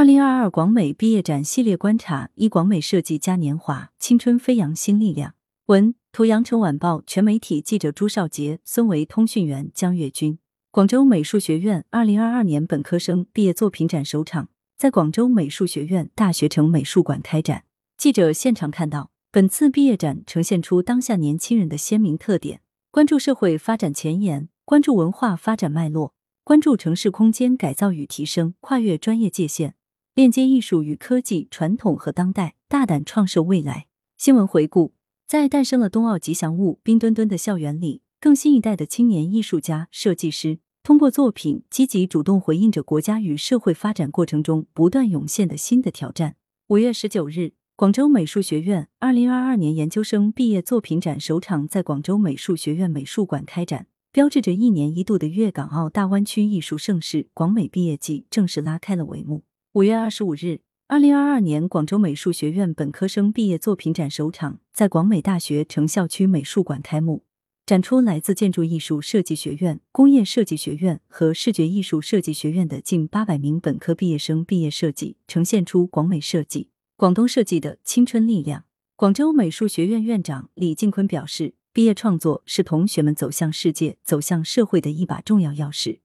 二零二二广美毕业展系列观察一广美设计嘉年华，青春飞扬新力量。文图：羊城晚报全媒体记者朱少杰、孙维，通讯员江月军。广州美术学院二零二二年本科生毕业作品展首场在广州美术学院大学城美术馆开展。记者现场看到，本次毕业展呈现出当下年轻人的鲜明特点，关注社会发展前沿，关注文化发展脉络，关注城市空间改造与提升，跨越专业界限。链接艺术与科技、传统和当代，大胆创设未来。新闻回顾：在诞生了冬奥吉祥物冰墩墩的校园里，更新一代的青年艺术家、设计师通过作品积极主动回应着国家与社会发展过程中不断涌现的新的挑战。五月十九日，广州美术学院二零二二年研究生毕业作品展首场在广州美术学院美术馆开展，标志着一年一度的粤港澳大湾区艺术盛事——广美毕业季正式拉开了帷幕。五月二十五日，二零二二年广州美术学院本科生毕业作品展首场在广美大学城校区美术馆开幕，展出来自建筑艺术设计学院、工业设计学院和视觉艺术设计学院的近八百名本科毕业生毕业设计，呈现出广美设计、广东设计的青春力量。广州美术学院院长李进坤表示，毕业创作是同学们走向世界、走向社会的一把重要钥匙。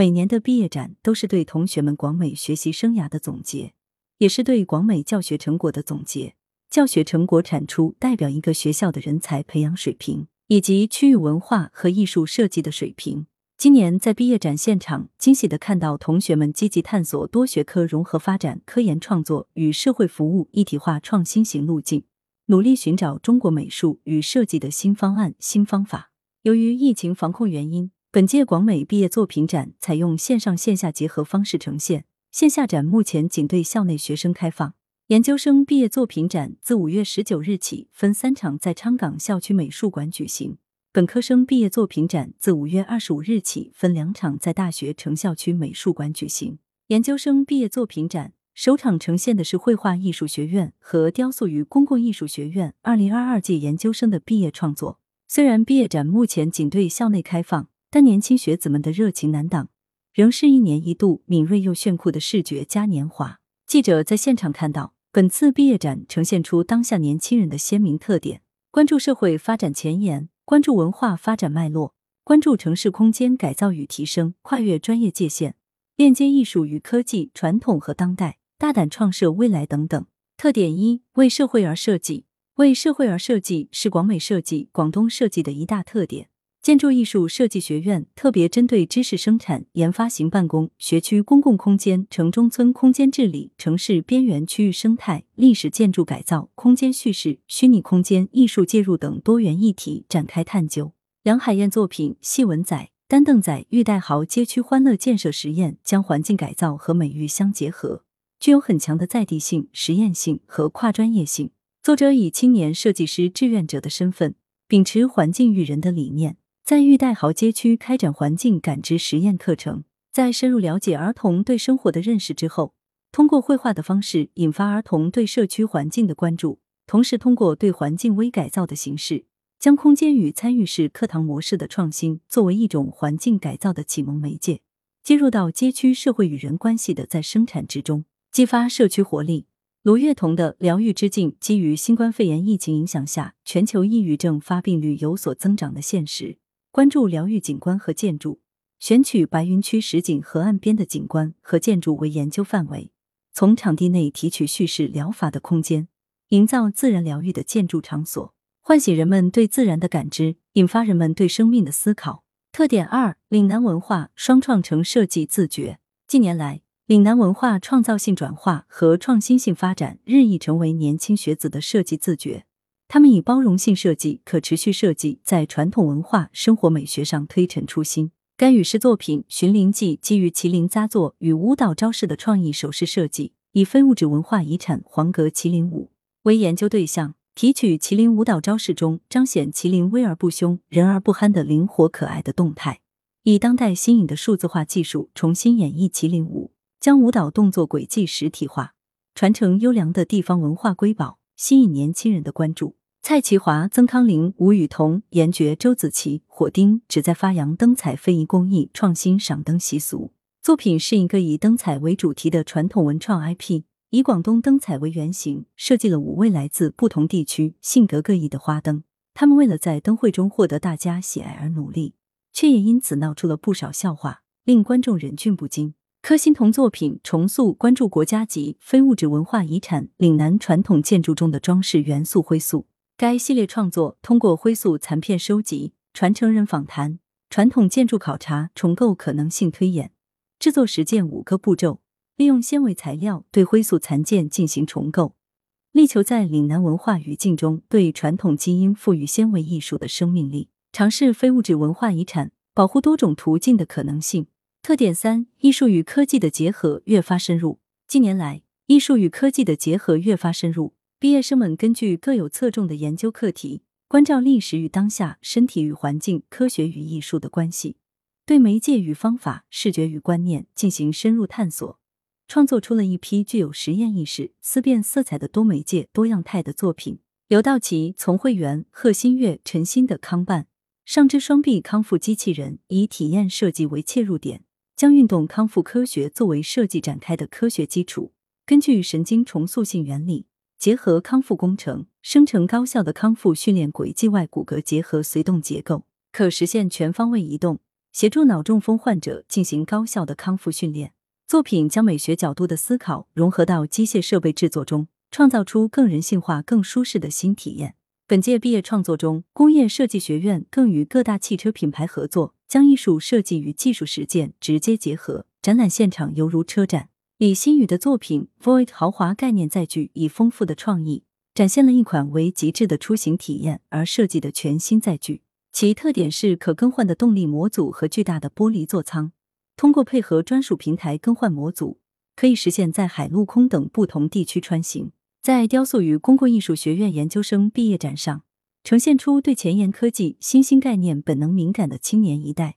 每年的毕业展都是对同学们广美学习生涯的总结，也是对广美教学成果的总结。教学成果产出代表一个学校的人才培养水平以及区域文化和艺术设计的水平。今年在毕业展现场，惊喜的看到同学们积极探索多学科融合发展、科研创作与社会服务一体化创新型路径，努力寻找中国美术与设计的新方案、新方法。由于疫情防控原因。本届广美毕业作品展采用线上线下结合方式呈现，线下展目前仅对校内学生开放。研究生毕业作品展自五月十九日起分三场在昌岗校区美术馆举行，本科生毕业作品展自五月二十五日起分两场在大学城校区美术馆举行。研究生毕业作品展首场呈现的是绘画艺术学院和雕塑与公共艺术学院二零二二届研究生的毕业创作。虽然毕业展目前仅对校内开放。但年轻学子们的热情难挡，仍是一年一度敏锐又炫酷的视觉嘉年华。记者在现场看到，本次毕业展呈现出当下年轻人的鲜明特点：关注社会发展前沿，关注文化发展脉络，关注城市空间改造与提升，跨越专业界限，链接艺术与科技、传统和当代，大胆创设未来等等。特点一：为社会而设计。为社会而设计是广美设计、广东设计的一大特点。建筑艺术设计学院特别针对知识生产、研发型办公、学区公共空间、城中村空间治理、城市边缘区域生态、历史建筑改造、空间叙事、虚拟空间艺术介入等多元议题展开探究。梁海燕作品《细文仔》《丹凳仔》玉带豪街区欢乐建设实验，将环境改造和美育相结合，具有很强的在地性、实验性和跨专业性。作者以青年设计师志愿者的身份，秉持环境育人的理念。在玉带豪街区开展环境感知实验课程，在深入了解儿童对生活的认识之后，通过绘画的方式引发儿童对社区环境的关注，同时通过对环境微改造的形式，将空间与参与式课堂模式的创新作为一种环境改造的启蒙媒介，接入到街区社会与人关系的在生产之中，激发社区活力。卢月彤的疗愈之境，基于新冠肺炎疫情影响下，全球抑郁症发病率有所增长的现实。关注疗愈景观和建筑，选取白云区石景河岸边的景观和建筑为研究范围，从场地内提取叙事疗法的空间，营造自然疗愈的建筑场所，唤醒人们对自然的感知，引发人们对生命的思考。特点二：岭南文化双创城设计自觉。近年来，岭南文化创造性转化和创新性发展日益成为年轻学子的设计自觉。他们以包容性设计、可持续设计，在传统文化、生活美学上推陈出新。该与诗作品《寻灵记》基于麒麟扎作与舞蹈招式的创意首饰设计，以非物质文化遗产黄格麒麟舞为研究对象，提取麒麟舞蹈招式中彰显麒麟威而不凶、人而不憨的灵活可爱的动态，以当代新颖的数字化技术重新演绎麒麟舞，将舞蹈动作轨迹实体化，传承优良的地方文化瑰宝，吸引年轻人的关注。蔡奇华、曾康林、吴雨桐、严爵、周子琪、火丁旨在发扬灯彩非遗工艺创新赏灯习俗。作品是一个以灯彩为主题的传统文创 IP，以广东灯彩为原型，设计了五位来自不同地区、性格各异的花灯。他们为了在灯会中获得大家喜爱而努力，却也因此闹出了不少笑话，令观众忍俊不禁。柯欣彤作品重塑关注国家级非物质文化遗产岭南传统建筑中的装饰元素灰塑。该系列创作通过灰塑残片收集、传承人访谈、传统建筑考察、重构可能性推演、制作实践五个步骤，利用纤维材料对灰塑残件进行重构，力求在岭南文化语境中对传统基因赋予纤维艺术的生命力，尝试非物质文化遗产保护多种途径的可能性。特点三：艺术与科技的结合越发深入。近年来，艺术与科技的结合越发深入。毕业生们根据各有侧重的研究课题，关照历史与当下、身体与环境、科学与艺术的关系，对媒介与方法、视觉与观念进行深入探索，创作出了一批具有实验意识、思辨色彩的多媒介、多样态的作品。刘道奇、丛慧媛、贺新月、陈新的康办上肢双臂康复机器人，以体验设计为切入点。将运动康复科学作为设计展开的科学基础，根据神经重塑性原理，结合康复工程，生成高效的康复训练轨迹外骨骼结合随动结构，可实现全方位移动，协助脑中风患者进行高效的康复训练。作品将美学角度的思考融合到机械设备制作中，创造出更人性化、更舒适的新体验。本届毕业创作中，工业设计学院更与各大汽车品牌合作，将艺术设计与技术实践直接结合。展览现场犹如车展。李新宇的作品 Void 豪华概念载具，以丰富的创意展现了一款为极致的出行体验而设计的全新载具。其特点是可更换的动力模组和巨大的玻璃座舱。通过配合专属平台更换模组，可以实现在海陆空等不同地区穿行。在雕塑与公共艺术学院研究生毕业展上，呈现出对前沿科技、新兴概念本能敏感的青年一代，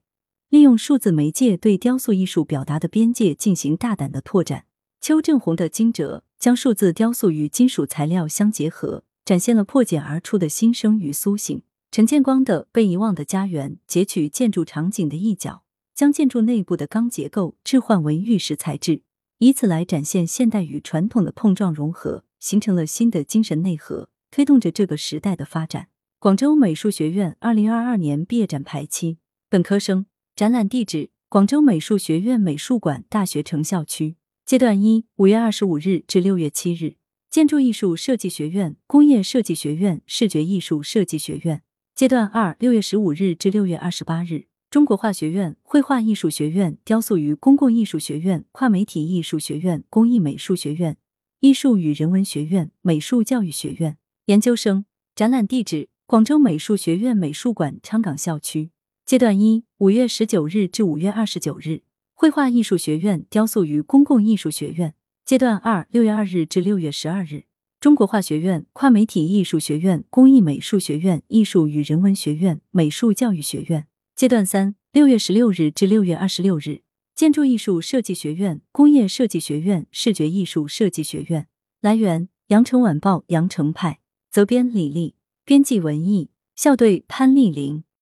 利用数字媒介对雕塑艺术表达的边界进行大胆的拓展。邱正红的惊蛰将数字雕塑与金属材料相结合，展现了破茧而出的新生与苏醒。陈建光的被遗忘的家园截取建筑场景的一角，将建筑内部的钢结构置换为玉石材质，以此来展现现代与传统的碰撞融合。形成了新的精神内核，推动着这个时代的发展。广州美术学院二零二二年毕业展排期，本科生展览地址：广州美术学院美术馆大学城校区。阶段一：五月二十五日至六月七日。建筑艺术设计学院、工业设计学院、视觉艺术设计学院。阶段二：六月十五日至六月二十八日。中国画学院、绘画艺术学院、雕塑与公共艺术学院、跨媒体艺术学院、工艺美术学院。艺术与人文学院、美术教育学院研究生展览地址：广州美术学院美术馆昌岗校区。阶段一：五月十九日至五月二十九日。绘画艺术学院、雕塑与公共艺术学院。阶段二：六月二日至六月十二日。中国画学院、跨媒体艺术学院、工艺美术学院、艺术与人文学院、美术教育学院。阶段三：六月十六日至六月二十六日。建筑艺术设计学院、工业设计学院、视觉艺术设计学院。来源：羊城晚报羊城派。责编：李丽，编辑：文艺。校对：潘丽玲。